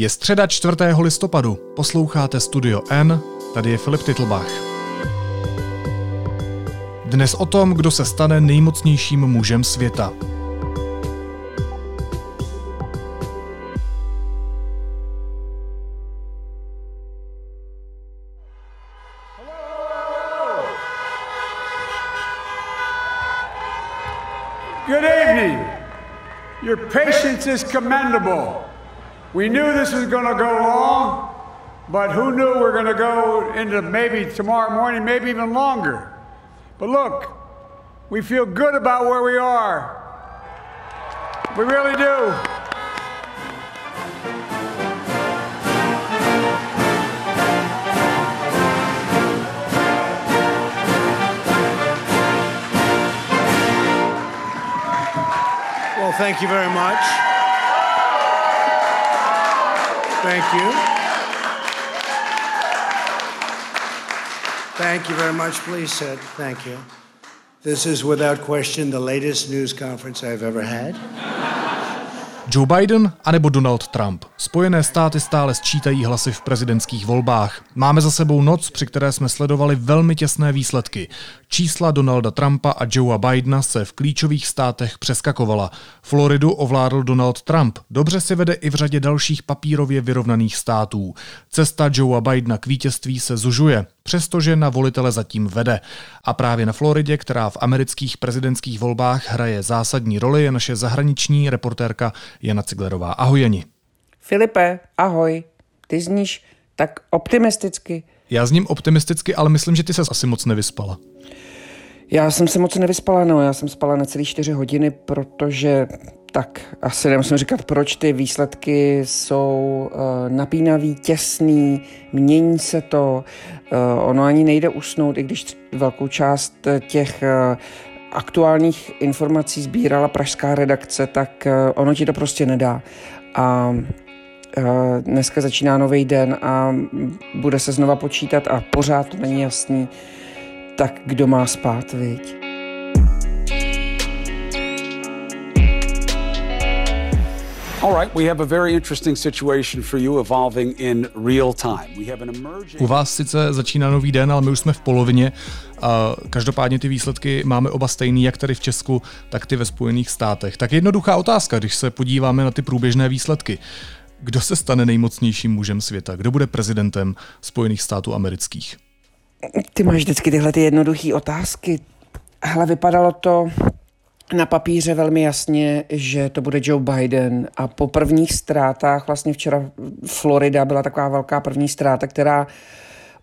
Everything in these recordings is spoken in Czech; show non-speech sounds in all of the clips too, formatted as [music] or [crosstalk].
Je středa 4. listopadu, posloucháte Studio N, tady je Filip Titlbach. Dnes o tom, kdo se stane nejmocnějším mužem světa. Good evening. Your patience is commendable. We knew this was going to go long, but who knew we're going to go into maybe tomorrow morning, maybe even longer. But look, we feel good about where we are. We really do. Well, thank you very much. Thank you. Thank you very much. Please sit. Thank you. This is without question the latest news conference I've ever had. Joe Biden anebo Donald Trump. Spojené státy stále sčítají hlasy v prezidentských volbách. Máme za sebou noc, při které jsme sledovali velmi těsné výsledky. Čísla Donalda Trumpa a Joea Bidena se v klíčových státech přeskakovala. Floridu ovládl Donald Trump. Dobře si vede i v řadě dalších papírově vyrovnaných států. Cesta Joea Bidena k vítězství se zužuje, přestože na volitele zatím vede. A právě na Floridě, která v amerických prezidentských volbách hraje zásadní roli, je naše zahraniční reportérka Jana Ciglerová. Ahoj Jani. Filipe, ahoj. Ty zníš tak optimisticky. Já zním optimisticky, ale myslím, že ty se asi moc nevyspala. Já jsem se moc nevyspala, no, já jsem spala na celý čtyři hodiny, protože tak asi nemusím říkat, proč ty výsledky jsou uh, napínavý, těsný, mění se to, uh, ono ani nejde usnout, i když velkou část těch uh, aktuálních informací sbírala pražská redakce, tak uh, ono ti to prostě nedá. A dneska začíná nový den a bude se znova počítat a pořád to není jasný, tak kdo má spát, viď? All right, we have a very interesting situation for you evolving in real time. We have an emerging U vás sice začíná nový den, ale my už jsme v polovině. A každopádně ty výsledky máme oba stejný, jak tady v Česku, tak ty ve Spojených státech. Tak jednoduchá otázka, když se podíváme na ty průběžné výsledky. Kdo se stane nejmocnějším mužem světa? Kdo bude prezidentem Spojených států amerických? Ty máš vždycky tyhle ty jednoduché otázky. Hele, vypadalo to na papíře velmi jasně, že to bude Joe Biden a po prvních ztrátách, vlastně včera Florida byla taková velká první ztráta, která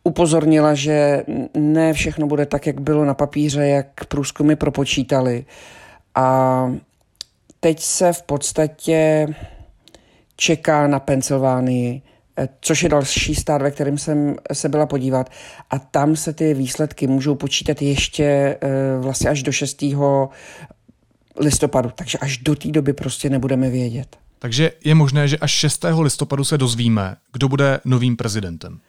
upozornila, že ne všechno bude tak, jak bylo na papíře, jak průzkumy propočítali. A teď se v podstatě čeká na Pensylvánii, což je další stát, ve kterém jsem se byla podívat. A tam se ty výsledky můžou počítat ještě eh, vlastně až do 6. listopadu. Takže až do té doby prostě nebudeme vědět. Takže je možné, že až 6. listopadu se dozvíme, kdo bude novým prezidentem.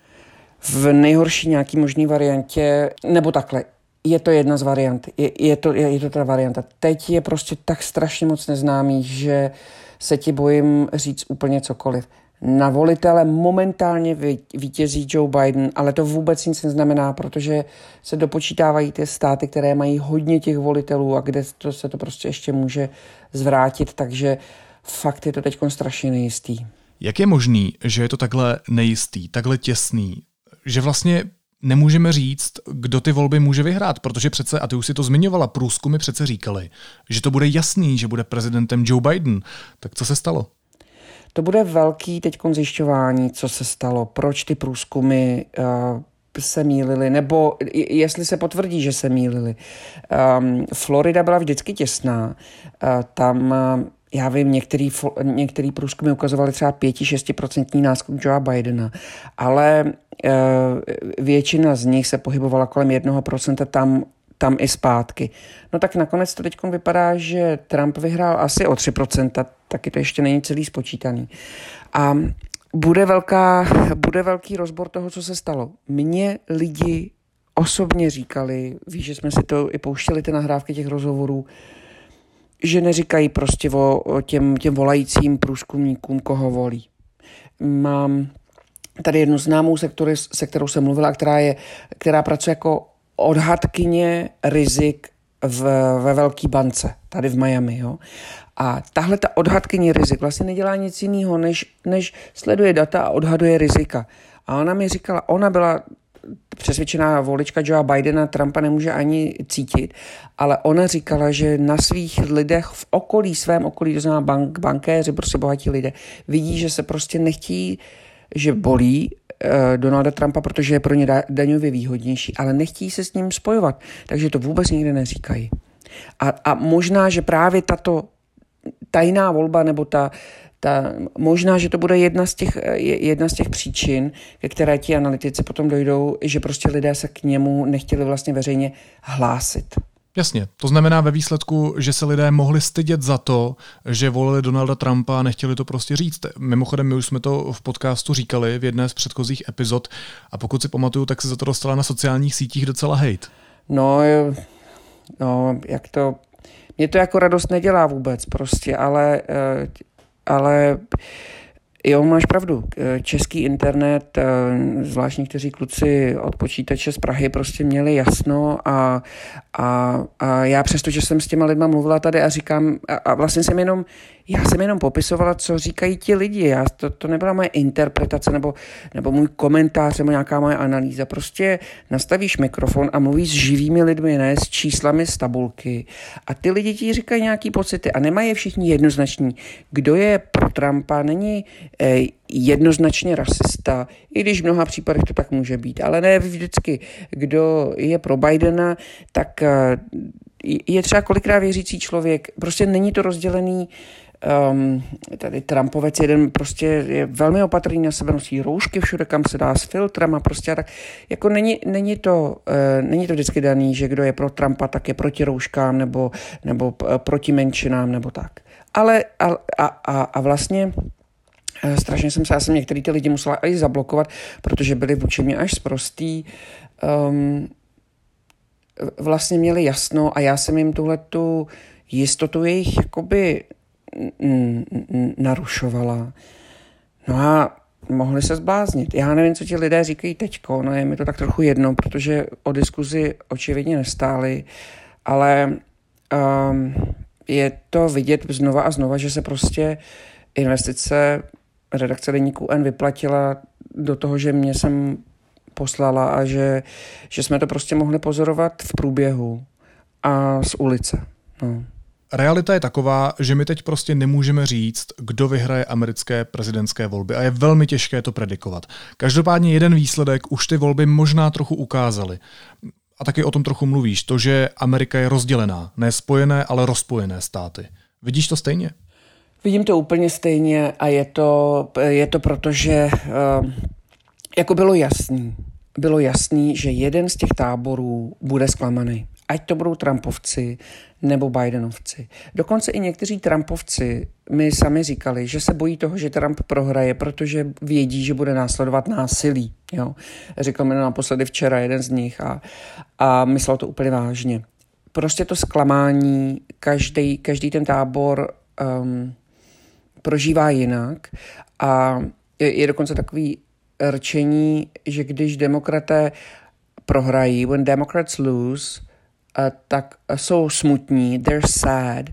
V nejhorší nějaký možný variantě, nebo takhle, je to jedna z variant. Je, je, to, je, je to ta varianta. Teď je prostě tak strašně moc neznámý, že se ti bojím říct úplně cokoliv. Na volitele momentálně vítězí Joe Biden, ale to vůbec nic neznamená, protože se dopočítávají ty státy, které mají hodně těch volitelů a kde to se to prostě ještě může zvrátit, takže fakt je to teď strašně nejistý. Jak je možný, že je to takhle nejistý, takhle těsný, že vlastně nemůžeme říct, kdo ty volby může vyhrát, protože přece, a ty už si to zmiňovala, průzkumy přece říkali, že to bude jasný, že bude prezidentem Joe Biden. Tak co se stalo? To bude velký teď zjišťování, co se stalo, proč ty průzkumy uh, se mýlily, nebo jestli se potvrdí, že se mýlily. Um, Florida byla vždycky těsná. Uh, tam, já vím, některý, některý průzkumy ukazovaly třeba 5-6% náskok Joea Bidena, ale uh, většina z nich se pohybovala kolem 1%, tam tam i zpátky. No tak nakonec to teď vypadá, že Trump vyhrál asi o 3%, taky to ještě není celý spočítaný. A bude, velká, bude velký rozbor toho, co se stalo. Mně lidi osobně říkali, víš, že jsme si to i pouštěli, ty nahrávky těch rozhovorů, že neříkají prostě o, o těm, těm volajícím průzkumníkům, koho volí. mám tady jednu známou, se, který, se kterou jsem mluvila, která, je, která pracuje jako odhadkyně rizik v, ve velké bance, tady v Miami. Jo? A tahle ta odhadkyně rizik vlastně nedělá nic jiného, než, než sleduje data a odhaduje rizika. A ona mi říkala, ona byla přesvědčená volička Joea Bidena, Trumpa nemůže ani cítit, ale ona říkala, že na svých lidech v okolí, svém okolí, to znamená bank, bankéři, prostě bohatí lidé, vidí, že se prostě nechtějí, že bolí eh, Donalda Trumpa, protože je pro ně da, daňově výhodnější, ale nechtějí se s ním spojovat, takže to vůbec nikde neříkají. A, a možná, že právě tato tajná volba nebo ta, ta, možná, že to bude jedna z, těch, jedna z těch příčin, ke které ti analytici potom dojdou, že prostě lidé se k němu nechtěli vlastně veřejně hlásit. Jasně, to znamená ve výsledku, že se lidé mohli stydět za to, že volili Donalda Trumpa a nechtěli to prostě říct. Mimochodem, my už jsme to v podcastu říkali v jedné z předchozích epizod a pokud si pamatuju, tak se za to dostala na sociálních sítích docela hate. No, no, jak to... Mě to jako radost nedělá vůbec prostě, ale eh, ale Jo, máš pravdu. Český internet, eh, zvlášť někteří kluci od počítače z Prahy prostě měli jasno a, a, a já přesto, že jsem s těma lidma mluvila tady a říkám, a, a vlastně jsem jenom, já jsem jenom popisovala, co říkají ti lidi. Já, to, to nebyla moje interpretace nebo, nebo můj komentář nebo nějaká moje analýza. Prostě nastavíš mikrofon a mluvíš s živými lidmi, ne s číslami z tabulky. A ty lidi ti říkají nějaký pocity a nemají je všichni jednoznační. Kdo je pro Trumpa, není eh, jednoznačně rasista, i když v mnoha případech to tak může být, ale ne vždycky. Kdo je pro Bidena, tak eh, je třeba kolikrát věřící člověk. Prostě není to rozdělený Um, tady Trumpovec jeden prostě je velmi opatrný na sebe, nosí roušky všude, kam se dá s filtrem a prostě a tak. Jako není, není, to, uh, není to vždycky daný, že kdo je pro Trumpa, tak je proti rouškám nebo, nebo uh, proti menšinám nebo tak. Ale a, a, a, vlastně strašně jsem se, já jsem některý ty lidi musela i zablokovat, protože byli vůči mě až zprostý. Um, vlastně měli jasno a já jsem jim tuhle tu jistotu jejich jakoby narušovala. No a mohli se zbláznit. Já nevím, co ti lidé říkají teďko, no je mi to tak trochu jedno, protože o diskuzi očividně nestáli, ale um, je to vidět znova a znova, že se prostě investice redakce Deníku N vyplatila do toho, že mě jsem poslala a že, že jsme to prostě mohli pozorovat v průběhu a z ulice. No. Realita je taková, že my teď prostě nemůžeme říct, kdo vyhraje americké prezidentské volby a je velmi těžké to predikovat. Každopádně jeden výsledek už ty volby možná trochu ukázaly. A taky o tom trochu mluvíš, to, že Amerika je rozdělená, ne spojené, ale rozpojené státy. Vidíš to stejně? Vidím to úplně stejně a je to, je to proto, že uh, jako bylo jasný, bylo jasný, že jeden z těch táborů bude zklamaný ať to budou Trumpovci nebo Bidenovci. Dokonce i někteří Trumpovci mi sami říkali, že se bojí toho, že Trump prohraje, protože vědí, že bude následovat násilí. Jo. Říkal mi naposledy včera jeden z nich a, a myslel to úplně vážně. Prostě to zklamání, každý, každý ten tábor um, prožívá jinak a je, je dokonce takový rčení, že když demokraté prohrají, when Democrats lose, tak jsou smutní, they're sad,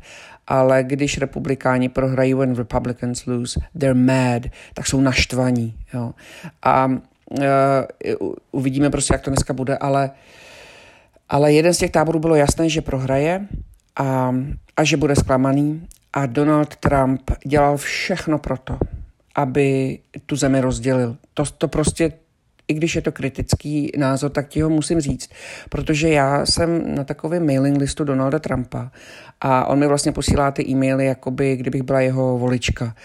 ale když republikáni prohrají, when Republicans lose, they're mad, tak jsou naštvaní. Jo. A uh, uvidíme prostě, jak to dneska bude, ale, ale jeden z těch táborů bylo jasné, že prohraje a, a že bude zklamaný a Donald Trump dělal všechno pro to, aby tu zemi rozdělil. To, to prostě i když je to kritický názor, tak ti ho musím říct, protože já jsem na takovém mailing listu Donalda Trumpa a on mi vlastně posílá ty e-maily, jakoby kdybych byla jeho volička.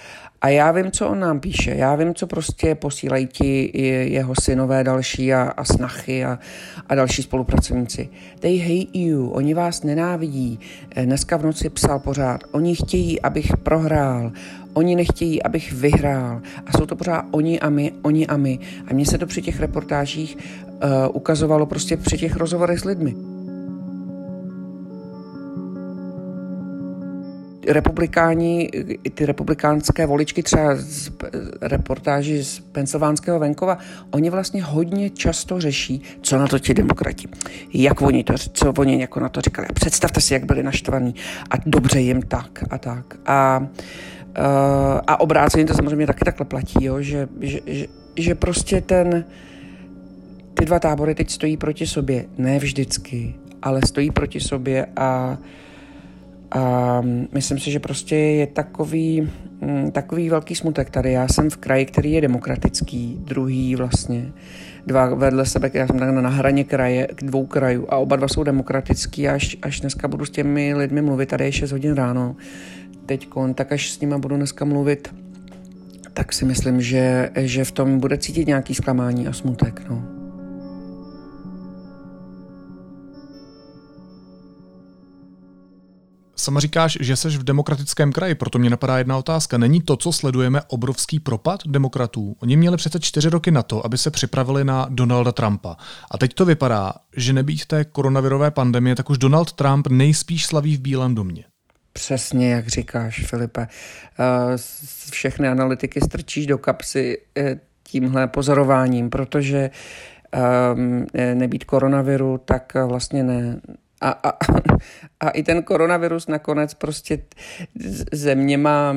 A já vím, co on nám píše, já vím, co prostě posílají ti jeho synové další a, a snachy a, a další spolupracovníci. They hate you, oni vás nenávidí. Dneska v noci psal pořád, oni chtějí, abych prohrál, Oni nechtějí, abych vyhrál. A jsou to pořád oni a my, oni a my. A mně se to při těch reportážích uh, ukazovalo prostě při těch rozhovorech s lidmi. Republikáni, ty republikánské voličky třeba z reportáži z Pensylvánského venkova, oni vlastně hodně často řeší, co na to ti demokrati. Jak oni to, co oni jako na to říkali. Představte si, jak byli naštvaní a dobře jim tak a tak. A, a obráceně to samozřejmě taky takhle platí, jo, že, že, že, že prostě ten, ty dva tábory teď stojí proti sobě. Ne vždycky, ale stojí proti sobě a a myslím si, že prostě je takový, mm, takový velký smutek tady. Já jsem v kraji, který je demokratický, druhý vlastně, dva vedle sebe, já jsem tak na hraně kraje, dvou krajů a oba dva jsou demokratický až, až dneska budu s těmi lidmi mluvit, tady je 6 hodin ráno, teď tak až s nima budu dneska mluvit, tak si myslím, že, že v tom bude cítit nějaký zklamání a smutek. No. Sama říkáš, že jsi v demokratickém kraji, proto mě napadá jedna otázka. Není to, co sledujeme, obrovský propad demokratů? Oni měli přece čtyři roky na to, aby se připravili na Donalda Trumpa. A teď to vypadá, že nebýt té koronavirové pandemie, tak už Donald Trump nejspíš slaví v Bílém domě. Přesně, jak říkáš, Filipe. Eh, všechny analytiky strčíš do kapsy eh, tímhle pozorováním, protože ehm, nebýt koronaviru, tak vlastně ne, a, a, a i ten koronavirus nakonec prostě země má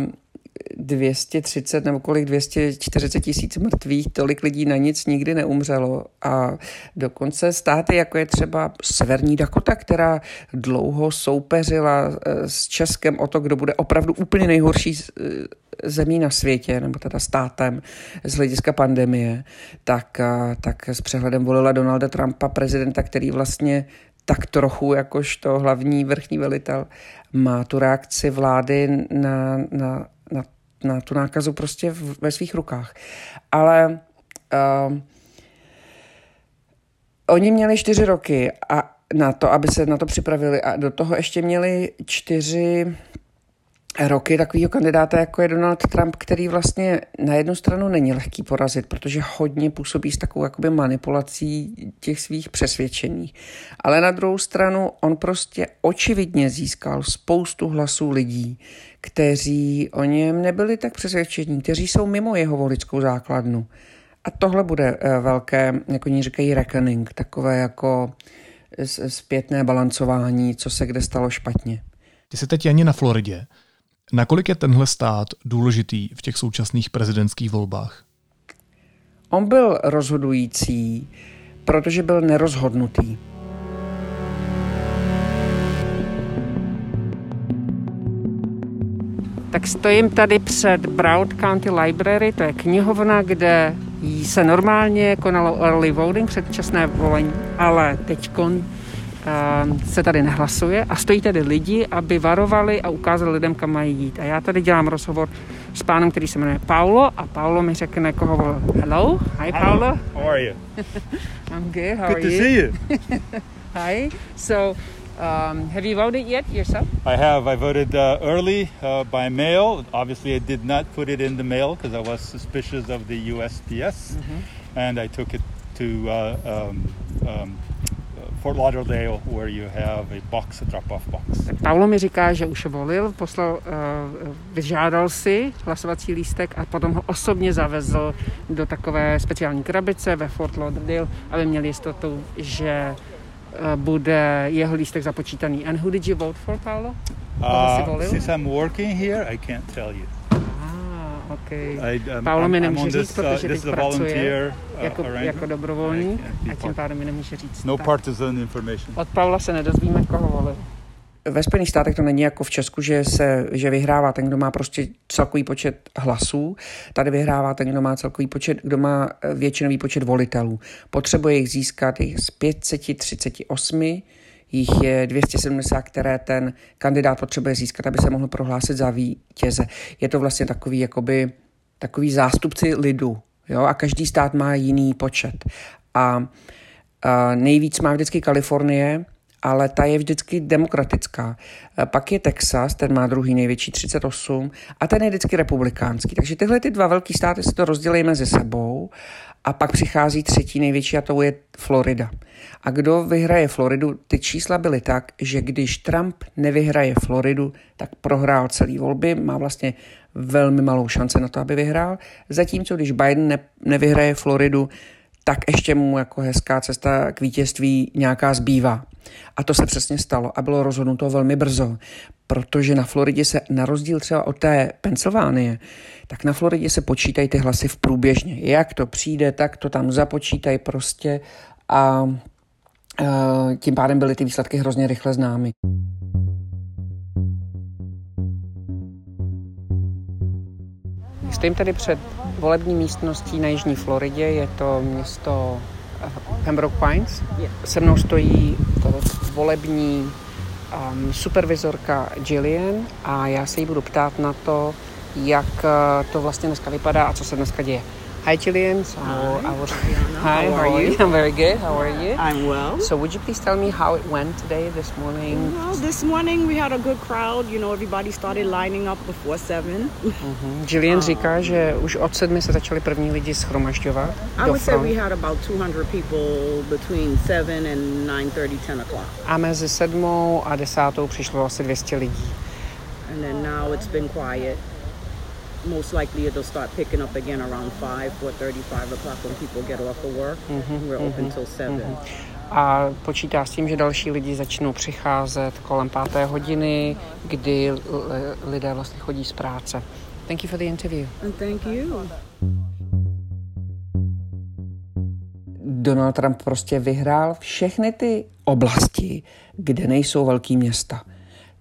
230 nebo kolik 240 tisíc mrtvých, tolik lidí na nic nikdy neumřelo a dokonce státy, jako je třeba Severní Dakota, která dlouho soupeřila eh, s Českem o to, kdo bude opravdu úplně nejhorší eh, zemí na světě, nebo teda státem z hlediska pandemie, tak, eh, tak s přehledem volila Donalda Trumpa, prezidenta, který vlastně tak trochu jakožto hlavní vrchní velitel má tu reakci vlády na, na, na, na tu nákazu prostě v, ve svých rukách. Ale uh, oni měli čtyři roky a na to, aby se na to připravili a do toho ještě měli čtyři roky takového kandidáta, jako je Donald Trump, který vlastně na jednu stranu není lehký porazit, protože hodně působí s takovou jakoby manipulací těch svých přesvědčení. Ale na druhou stranu on prostě očividně získal spoustu hlasů lidí, kteří o něm nebyli tak přesvědčení, kteří jsou mimo jeho voličskou základnu. A tohle bude eh, velké, jako oni říkají, reckoning, takové jako zpětné balancování, co se kde stalo špatně. Ty jsi teď ani na Floridě. Nakolik je tenhle stát důležitý v těch současných prezidentských volbách? On byl rozhodující, protože byl nerozhodnutý. Tak stojím tady před Broward County Library, to je knihovna, kde se normálně konalo early voting, předčasné volení, ale teď se tady nehlasuje a stojí tady lidi, aby varovali a ukázali lidem, kam mají jít. A já tady dělám rozhovor s pánem, který se jmenuje Paulo a Paulo mi řekne, koho volil. Hello, hi Paulo. How are you? [laughs] I'm good, how good are you? Good to see you. [laughs] hi, so Um, have you voted yet yourself? I have. I voted uh, early uh, by mail. Obviously, I did not put it in the mail because I was suspicious of the USPS, mm-hmm. and I took it to uh, um, um, Fort Lauderdale, where you have a box, a drop-off box. Tak Paulo mi říká, že už volil, poslal, uh, vyžádal si hlasovací lístek a potom ho osobně zavezl do takové speciální krabice ve Fort Lauderdale, aby měl jistotu, že uh, bude jeho lístek započítaný. And who did you vote for, Paulo? Uh, since I'm working here, I can't tell you. Okay. I, um, Paolo mi nemůže říct, this, uh, protože teď pracuje uh, jako, jako dobrovolník a tím pádem mi nemůže říct. No partisan information. Od Paula se nedozvíme, koho volil. Ve Spojených státech to není jako v Česku, že, se, že vyhrává ten, kdo má prostě celkový počet hlasů. Tady vyhrává ten, kdo má celkový počet, kdo má eh, většinový počet volitelů. Potřebuje jich získat jich z 538 jich je 270, které ten kandidát potřebuje získat, aby se mohl prohlásit za vítěze. Je to vlastně takový, jakoby, takový zástupci lidu. Jo? A každý stát má jiný počet. A, a nejvíc má vždycky Kalifornie, ale ta je vždycky demokratická. Pak je Texas, ten má druhý největší 38 a ten je vždycky republikánský. Takže tyhle ty dva velký státy si to rozdělí mezi sebou A pak přichází třetí největší a to je Florida. A kdo vyhraje Floridu, ty čísla byly tak, že když Trump nevyhraje Floridu, tak prohrál celý volby, má vlastně velmi malou šanci na to, aby vyhrál. Zatímco když Biden ne, nevyhraje Floridu, tak ještě mu jako hezká cesta k vítězství nějaká zbývá. A to se přesně stalo a bylo rozhodnuto velmi brzo, protože na Floridě se, na rozdíl třeba od té Pensylvánie, tak na Floridě se počítají ty hlasy v průběžně. Jak to přijde, tak to tam započítají prostě a, a tím pádem byly ty výsledky hrozně rychle známy. Stojím tady před volební místností na Jižní Floridě, je to město eh, Pembroke Pines. Se mnou stojí to volební um, supervizorka Jillian a já se jí budu ptát na to, jak eh, to vlastně dneska vypadá a co se dneska děje. Hi, Jillian. So hi. Was, hi, how, are you? I'm very good. How are you? I'm well. So, would you please tell me how it went today, this morning? Well, this morning we had a good crowd. You know, everybody started lining up before seven. Mm-hmm. Jillian říká, že už od sedmi se začali první lidi schromažďovat. I would say we had about 200 people between 7 and 9:30, 10 o'clock. A mezi sedmou a desátou přišlo asi 200 lidí. And then now it's been quiet. Most likely it'll start picking up again around 5, 4.30, 5 o'clock when people get off of work. Mm-hmm, We're mm-hmm, open till 7. Mm-hmm. A počítá s tím, že další lidi začnou přicházet kolem páté hodiny, kdy lidé vlastně chodí z práce. Thank you for the interview. And thank you. Donald Trump prostě vyhrál všechny ty oblasti, kde nejsou velký města.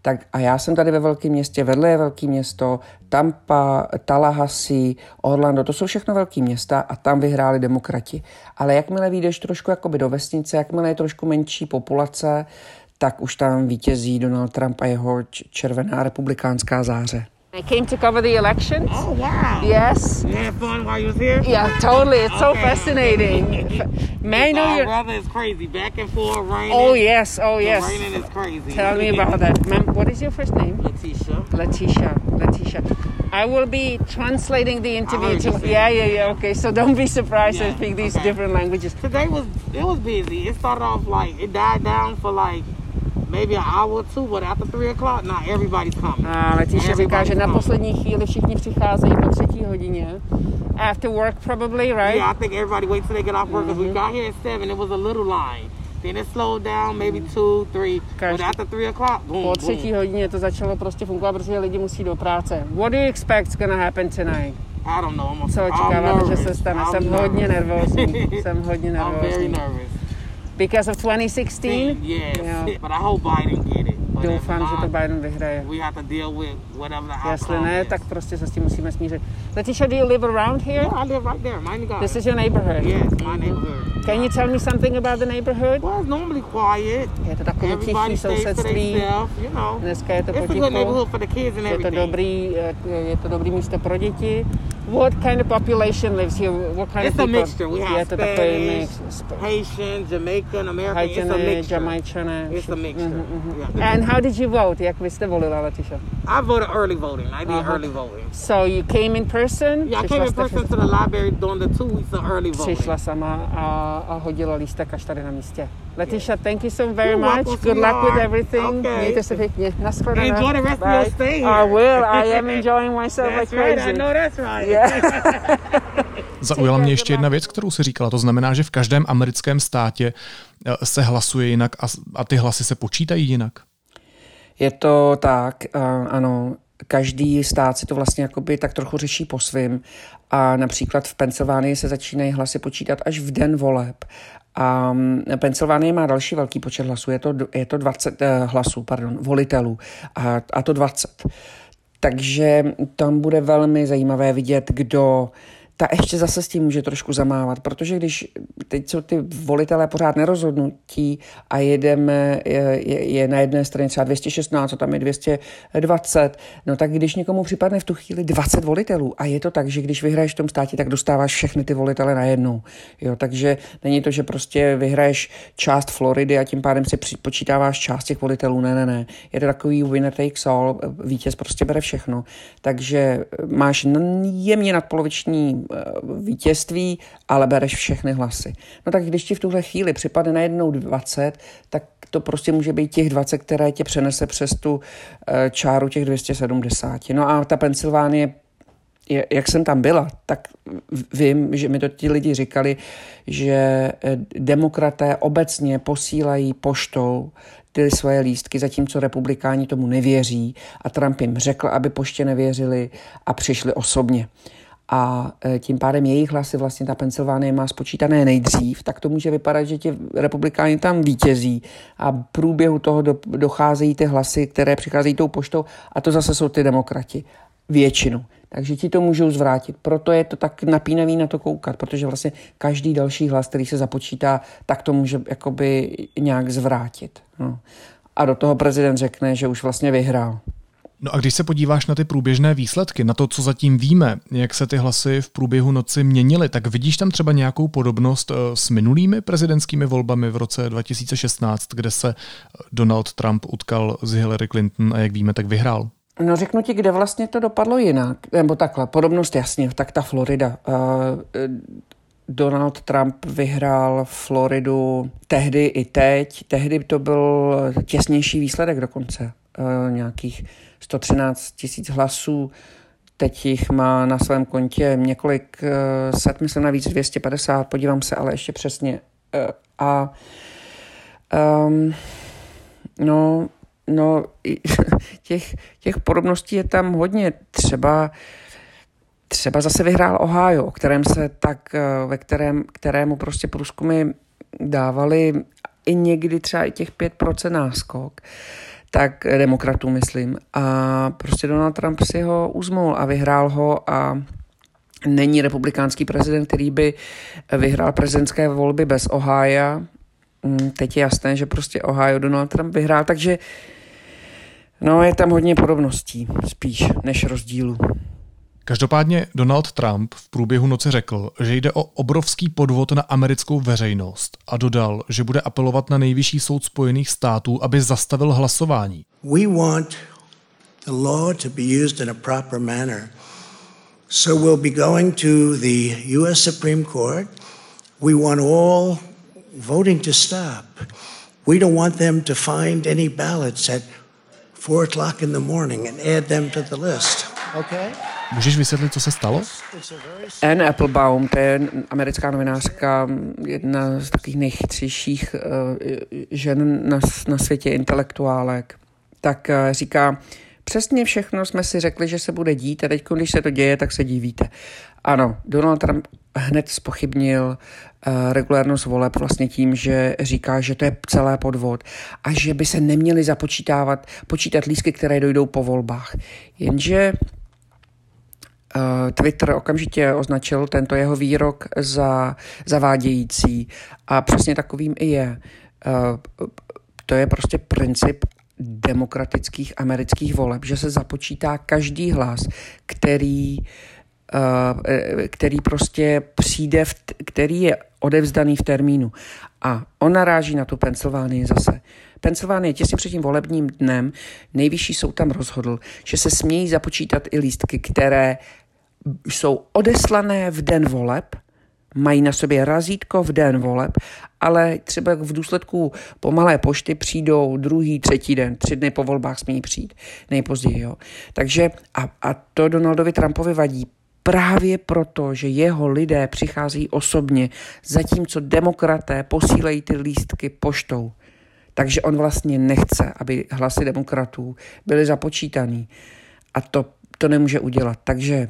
Tak a já jsem tady ve velkém městě, vedle je velké město, Tampa, Tallahassee, Orlando, to jsou všechno velké města a tam vyhráli demokrati. Ale jakmile vyjdeš trošku jakoby do vesnice, jakmile je trošku menší populace, tak už tam vítězí Donald Trump a jeho červená republikánská záře. I came to cover the elections. Oh wow! Yes. You had fun while you was here. Yeah, totally. It's so fascinating. [laughs] May I know your? weather is crazy. Back and forth, raining. Oh yes, oh The yes. Raining is crazy. Tell me about that. Ma'am, what is your first name? Letitia. Letitia. Letitia. I will be translating the interview to. Yeah, yeah, yeah. Okay, so don't be surprised I speak these okay. different languages. Today was it was busy. It started off like it died down for like maybe an hour or two, but after three o'clock, now everybody's coming. A Letitia říká, že na poslední chvíli všichni přicházejí po třetí hodině. After work probably, right? Yeah, I think everybody waits till they get off work because we got here at seven. It was a little line. Then it slowed down, maybe two, three. But Každý- after three o'clock, boom, Po třetí hodině to začalo prostě fungovat, protože lidi musí do práce. What do you expect is gonna happen tonight? I don't know. I'm, a, Co I'm očekáváte, že se stane? I'm Jsem hodně nervous. nervózní. [laughs] Jsem hodně I'm very nervózní. nervous. Because of 2016? Yes, Yeah. but I hope Biden get it. But Doufám, že to Biden vyhraje. we have to deal with whatever the Jestli ne, is. tak prostě se s tím musíme smířit. Letitia, do you live around here? Yeah, I live right there, Miami Gardens. This is your neighborhood. Yes, my neighborhood. Can you tell me something about the neighborhood? Well, it's normally quiet. Je to takové tichý sousedství. you know. Dneska je to It's a good potichu. neighborhood for the kids and Je to everything. dobrý, eh, je to dobrý místo pro děti. What kind of population lives here? What kind It's of a people? mixture. We have mix. Spanish, Haitian, Jamaican, American. It's a mixture. Jamajčané. It's a mixture. Mhm, mhm. Yeah. And how did you vote? Jak vy jste volila, Letitia? I voted early voting. I did Uh-huh. early voting. So you came in person? Yeah, I came in person to the library during the two weeks of early voting. Přišla sama a, a hodila lístek až tady na místě. Letitia, thank you so very You're much. Good luck with everything. Okay. Mějte se pěkně. Naschledanou. Enjoy the rest of Bye. your stay here. I will. I am enjoying myself That's like right. crazy. I know that's right. Yeah. [laughs] Zaujala mě ještě jedna věc, kterou si říkala. To znamená, že v každém americkém státě eh, se hlasuje jinak a, a ty hlasy se počítají jinak. Je to tak, a ano. Každý stát si to vlastně jakoby tak trochu řeší po svým a například v Pensylvánii se začínají hlasy počítat až v den voleb. A mm, Pensylvánie má další velký počet hlasů, je to, je to 20 eh, hlasů, pardon, volitelů a, a to 20. Takže tam bude velmi zajímavé vidět, kdo ta ještě zase s tím může trošku zamávat, protože když teď jsou ty volitelé pořád nerozhodnutí a jedeme, je, je, na jedné straně třeba 216 a tam je 220, no tak když někomu připadne v tu chvíli 20 volitelů a je to tak, že když vyhraješ v tom státě, tak dostáváš všechny ty volitele najednou. Jo, takže není to, že prostě vyhraješ část Floridy a tím pádem si počítáváš část těch volitelů. Ne, ne, ne. Je to takový winner takes all, vítěz prostě bere všechno. Takže máš jemně nadpoloviční vítězství, ale bereš všechny hlasy. No tak když ti v tuhle chvíli připadne najednou 20, tak to prostě může být těch 20, které tě přenese přes tu eh, čáru těch 270. No a ta Pensylvánie jak jsem tam byla, tak vím, že mi to ti lidi říkali, že eh, demokraté obecně posílají poštou ty svoje lístky, zatímco republikáni tomu nevěří a Trump jim řekl, aby poště nevěřili a přišli osobně. A eh, tím pádem jejich hlasy vlastně ta Pensylvánie má spočítané nejdřív, tak to může vypadat, že ti republikáni tam vítězí a v průběhu toho docházejí ty hlasy, které přicházejí tou poštou a to zase jsou ty demokrati. Většinu takže ti to můžou zvrátit. Proto je to tak napínavý na to koukat, protože vlastně každý další hlas, který se započítá, tak to může jakoby nějak zvrátit. No. A do toho prezident řekne, že už vlastně vyhrál. No a když se podíváš na ty průběžné výsledky, na to, co zatím víme, jak se ty hlasy v průběhu noci měnily, tak vidíš tam třeba nějakou podobnost eh, s minulými prezidentskými volbami v roce 2016, kde se Donald Trump utkal s Hillary Clinton a jak víme, tak vyhrál? No řeknu ti, kde vlastně to dopadlo jinak, nebo takhle, podobnost jasně, tak ta Florida. Uh, Donald Trump vyhrál Floridu tehdy i teď. Tehdy to byl těsnější výsledek dokonce. Uh, nějakých 113 tisíc hlasů. Teď jich má na svém kontě několik uh, set, myslím navíc 250, podívám se ale ještě přesně. Uh, a um, no, No, [laughs] těch, těch podobností je tam hodně. Třeba, třeba zase vyhrál Ohio, kterém se tak, eh, ve kterém, kterému prostě průzkumy dávali i někdy třeba i těch 5% náskok, tak demokratů myslím. A prostě Donald Trump si ho uzmul a vyhrál ho a není republikánský prezident, který by vyhrál prezidentské volby bez Ohio. Mm, teď je jasné, že prostě Ohio Donald Trump vyhrál, takže No, je tam hodně podobností, spíš než rozdílů. Každopádně Donald Trump v průběhu noci řekl, že jde o obrovský podvod na americkou veřejnost a dodal, že bude apelovat na nejvyšší soud Spojených států, aby zastavil hlasování. We want the law to be used in a proper manner. So we'll be going to the US Supreme Court. We want all voting to stop. We don't want them to find any ballots at 4 o'clock in the morning and add them to the list. Okay? Můžeš vysvětlit, co se stalo? Anne Applebaum, to je americká novinářka, jedna z takových nejchytřejších uh, žen na, na světě intelektuálek, tak uh, říká, přesně všechno jsme si řekli, že se bude dít a teď, když se to děje, tak se divíte. Ano, Donald Trump hned spochybnil uh, regulárnost voleb vlastně tím, že říká, že to je celé podvod a že by se neměly započítávat, počítat lístky, které dojdou po volbách. Jenže Twitter okamžitě označil tento jeho výrok za zavádějící a přesně takovým i je. Uh, to je prostě princip demokratických amerických voleb, že se započítá každý hlas, který Eh, který prostě přijde, v, který je odevzdaný v termínu. A on naráží na tu Pensylvánii zase. Pensylvánie těsně před tím volebním dnem nejvyšší soud tam rozhodl, že se smějí započítat i lístky, které jsou odeslané v den voleb, mají na sobě razítko v den voleb, ale třeba v důsledku pomalé pošty přijdou druhý, třetí den, tři dny po volbách smí přijít, nejpozději. Jo. Takže a, a to Donaldovi Trumpovi vadí, právě proto, že jeho lidé přichází osobně, zatímco demokraté posílají ty lístky poštou. Takže on vlastně nechce, aby hlasy demokratů byly započítaný. A to, to nemůže udělat. Takže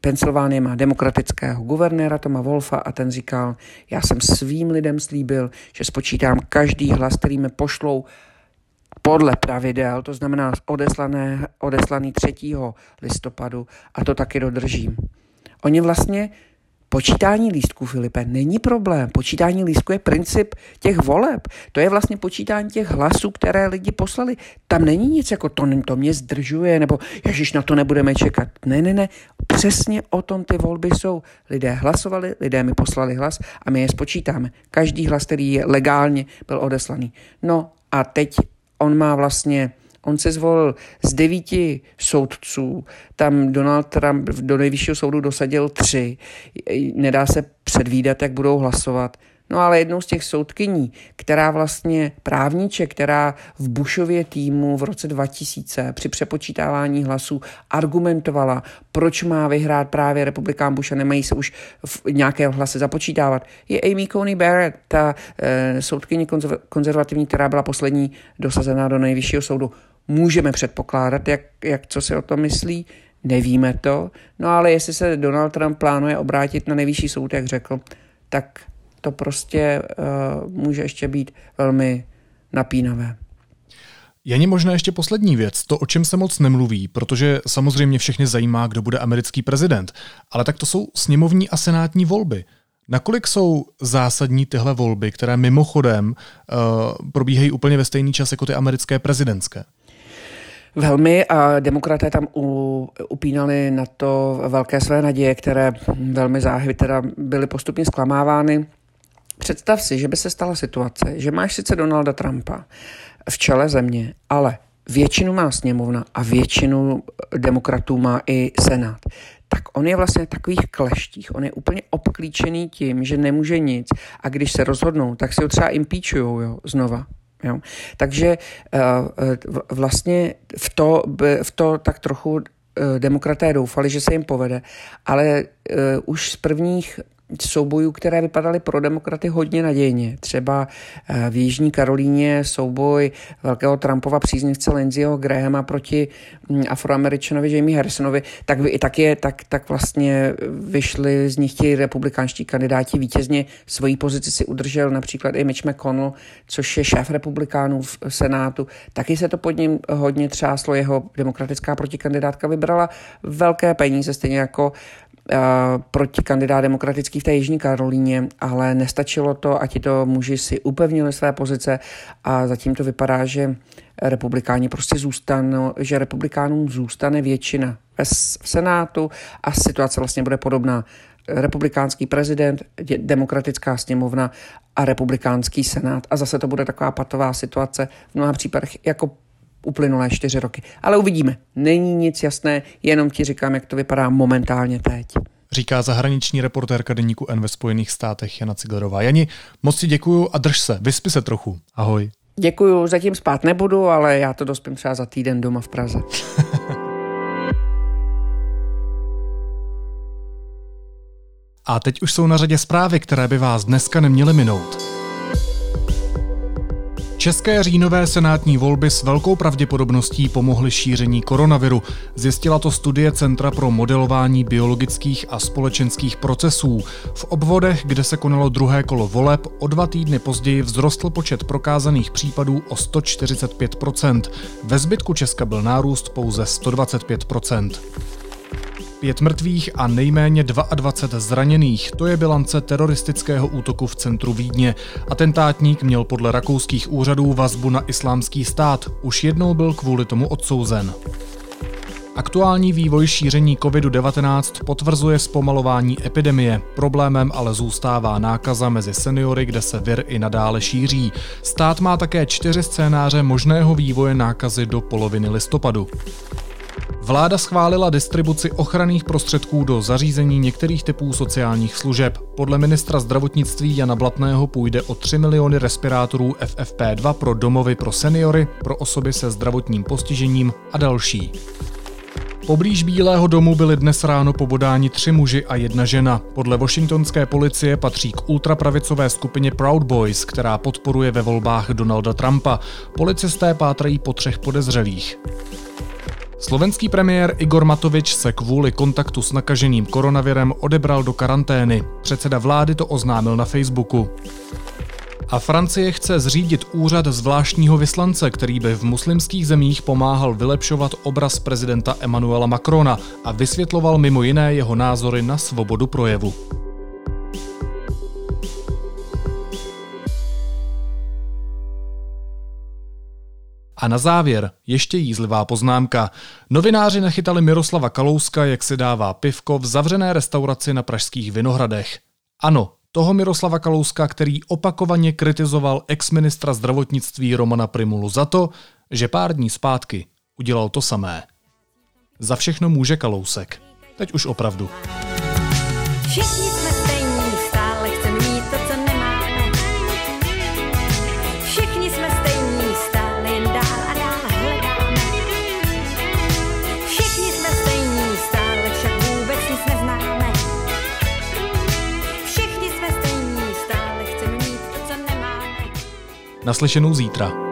Pensylvánie má demokratického guvernéra Toma Wolfa a ten říkal, já jsem svým lidem slíbil, že spočítám každý hlas, který mi pošlou podle pravidel, to znamená odeslané, odeslaný 3. listopadu a to taky dodržím. Oni vlastně Počítání lístků, Filipe, není problém. Počítání lístků je princip těch voleb. To je vlastně počítání těch hlasů, které lidi poslali. Tam není nic jako to, to mě zdržuje, nebo ježiš, na to nebudeme čekat. Ne, ne, ne. Přesně o tom ty volby jsou. Lidé hlasovali, lidé mi poslali hlas a my je spočítáme. Každý hlas, který je legálně byl odeslaný. No a teď on má vlastně On se zvolil z devíti soudců, tam Donald Trump do nejvyššího soudu dosadil tři. Nedá se předvídat, jak budou hlasovat. No ale jednou z těch soudkyní, která vlastně právníče, která v Bushově týmu v roce 2000 při přepočítávání hlasů argumentovala, proč má vyhrát právě republikán Bush a nemají se už v nějaké hlasy započítávat, je Amy Coney Barrett, ta eh, soudkyně konzervativní, která byla poslední dosazená do nejvyššího soudu. Můžeme předpokládat, jak, jak co si o tom myslí, nevíme to, no ale jestli se Donald Trump plánuje obrátit na nejvyšší soud, jak řekl, tak to prostě uh, může ještě být velmi napínavé. Je možná ještě poslední věc, to, o čem se moc nemluví, protože samozřejmě všechny zajímá, kdo bude americký prezident, ale tak to jsou sněmovní a senátní volby. Nakolik jsou zásadní tyhle volby, které mimochodem uh, probíhají úplně ve stejný čas jako ty americké prezidentské? Velmi a demokraté tam u, upínali na to velké své naděje, které velmi záhy teda byly postupně zklamávány. Představ si, že by se stala situace, že máš sice Donalda Trumpa v čele země, ale většinu má sněmovna a většinu demokratů má i senát. Tak on je vlastně v takových kleštích, on je úplně obklíčený tím, že nemůže nic a když se rozhodnou, tak si ho třeba impeachujou jo, znova. Jo. Takže uh, vlastně v to, v to tak trochu uh, demokraté doufali, že se jim povede, ale už z prvních soubojů, které vypadaly pro demokraty hodně nadějně. Třeba eh, v Jižní Karolíně souboj velkého Trumpova příznivce Lindseyho Grahama proti hm, afroameričanovi Jamie Harrisonovi, tak, tak, je, tak, tak vlastně vyšli z nich ti republikánští kandidáti vítězně. Svoji pozici si udržel například i Mitch McConnell, což je šéf republikánů v Senátu. Taky se to pod ním hodně třáslo. Jeho demokratická protikandidátka vybrala velké peníze, stejně jako proti kandidát demokratický v té Jižní Karolíně, ale nestačilo to a to muži si upevnili své pozice a zatím to vypadá, že republikáni prostě zůstanou, že republikánům zůstane většina v Senátu a situace vlastně bude podobná. Republikánský prezident, demokratická sněmovna a republikánský senát. A zase to bude taková patová situace v mnoha případech jako uplynulé čtyři roky. Ale uvidíme. Není nic jasné, jenom ti říkám, jak to vypadá momentálně teď. Říká zahraniční reportérka deníku N ve Spojených státech Jana Ciglerová. Jani, moc si děkuju a drž se, vyspí se trochu. Ahoj. Děkuju, zatím spát nebudu, ale já to dospím třeba za týden doma v Praze. [laughs] a teď už jsou na řadě zprávy, které by vás dneska neměly minout. České říjnové senátní volby s velkou pravděpodobností pomohly šíření koronaviru. Zjistila to studie Centra pro modelování biologických a společenských procesů. V obvodech, kde se konalo druhé kolo voleb, o dva týdny později vzrostl počet prokázaných případů o 145%. Ve zbytku Česka byl nárůst pouze 125%. Pět mrtvých a nejméně 22 zraněných. To je bilance teroristického útoku v centru Vídně. Atentátník měl podle rakouských úřadů vazbu na islámský stát. Už jednou byl kvůli tomu odsouzen. Aktuální vývoj šíření COVID-19 potvrzuje zpomalování epidemie. Problémem ale zůstává nákaza mezi seniory, kde se vir i nadále šíří. Stát má také čtyři scénáře možného vývoje nákazy do poloviny listopadu. Vláda schválila distribuci ochranných prostředků do zařízení některých typů sociálních služeb. Podle ministra zdravotnictví Jana Blatného půjde o 3 miliony respirátorů FFP2 pro domovy pro seniory, pro osoby se zdravotním postižením a další. Poblíž Bílého domu byli dnes ráno pobodáni tři muži a jedna žena. Podle washingtonské policie patří k ultrapravicové skupině Proud Boys, která podporuje ve volbách Donalda Trumpa. Policisté pátrají po třech podezřelých. Slovenský premiér Igor Matovič se kvůli kontaktu s nakaženým koronavirem odebral do karantény. Předseda vlády to oznámil na Facebooku. A Francie chce zřídit úřad zvláštního vyslance, který by v muslimských zemích pomáhal vylepšovat obraz prezidenta Emmanuela Macrona a vysvětloval mimo jiné jeho názory na svobodu projevu. A na závěr ještě jízlivá poznámka. Novináři nechytali Miroslava Kalouska, jak si dává pivko v zavřené restauraci na Pražských Vinohradech. Ano, toho Miroslava Kalouska, který opakovaně kritizoval ex-ministra zdravotnictví Romana Primulu za to, že pár dní zpátky udělal to samé. Za všechno může Kalousek. Teď už opravdu. Všichni jsme Naslyšenou zítra.